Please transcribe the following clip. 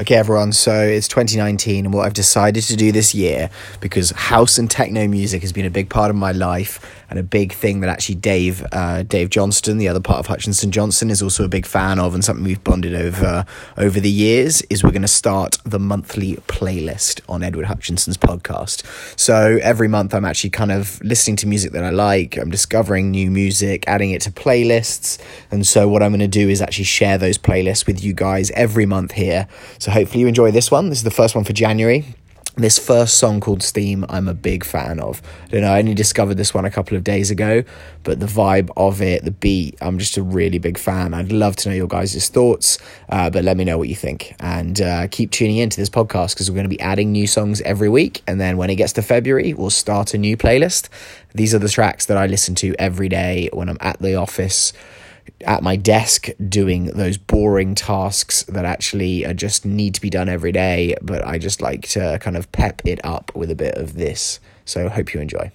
Okay, everyone, so it's 2019, and what I've decided to do this year, because house and techno music has been a big part of my life, and a big thing that actually Dave, uh, Dave Johnston, the other part of Hutchinson Johnston, is also a big fan of, and something we've bonded over over the years, is we're going to start the monthly playlist on Edward Hutchinson's podcast. So every month, I'm actually kind of listening to music that I like, I'm discovering new music, adding it to playlists, and so what I'm going to do is actually share those playlists with you guys every month here. So hopefully you enjoy this one. This is the first one for January. This first song called Steam, I'm a big fan of. I don't know, I only discovered this one a couple of days ago, but the vibe of it, the beat, I'm just a really big fan. I'd love to know your guys' thoughts, uh, but let me know what you think. And uh, keep tuning into this podcast because we're going to be adding new songs every week. And then when it gets to February, we'll start a new playlist. These are the tracks that I listen to every day when I'm at the office at my desk doing those boring tasks that actually uh, just need to be done every day, but I just like to kind of pep it up with a bit of this. So, hope you enjoy.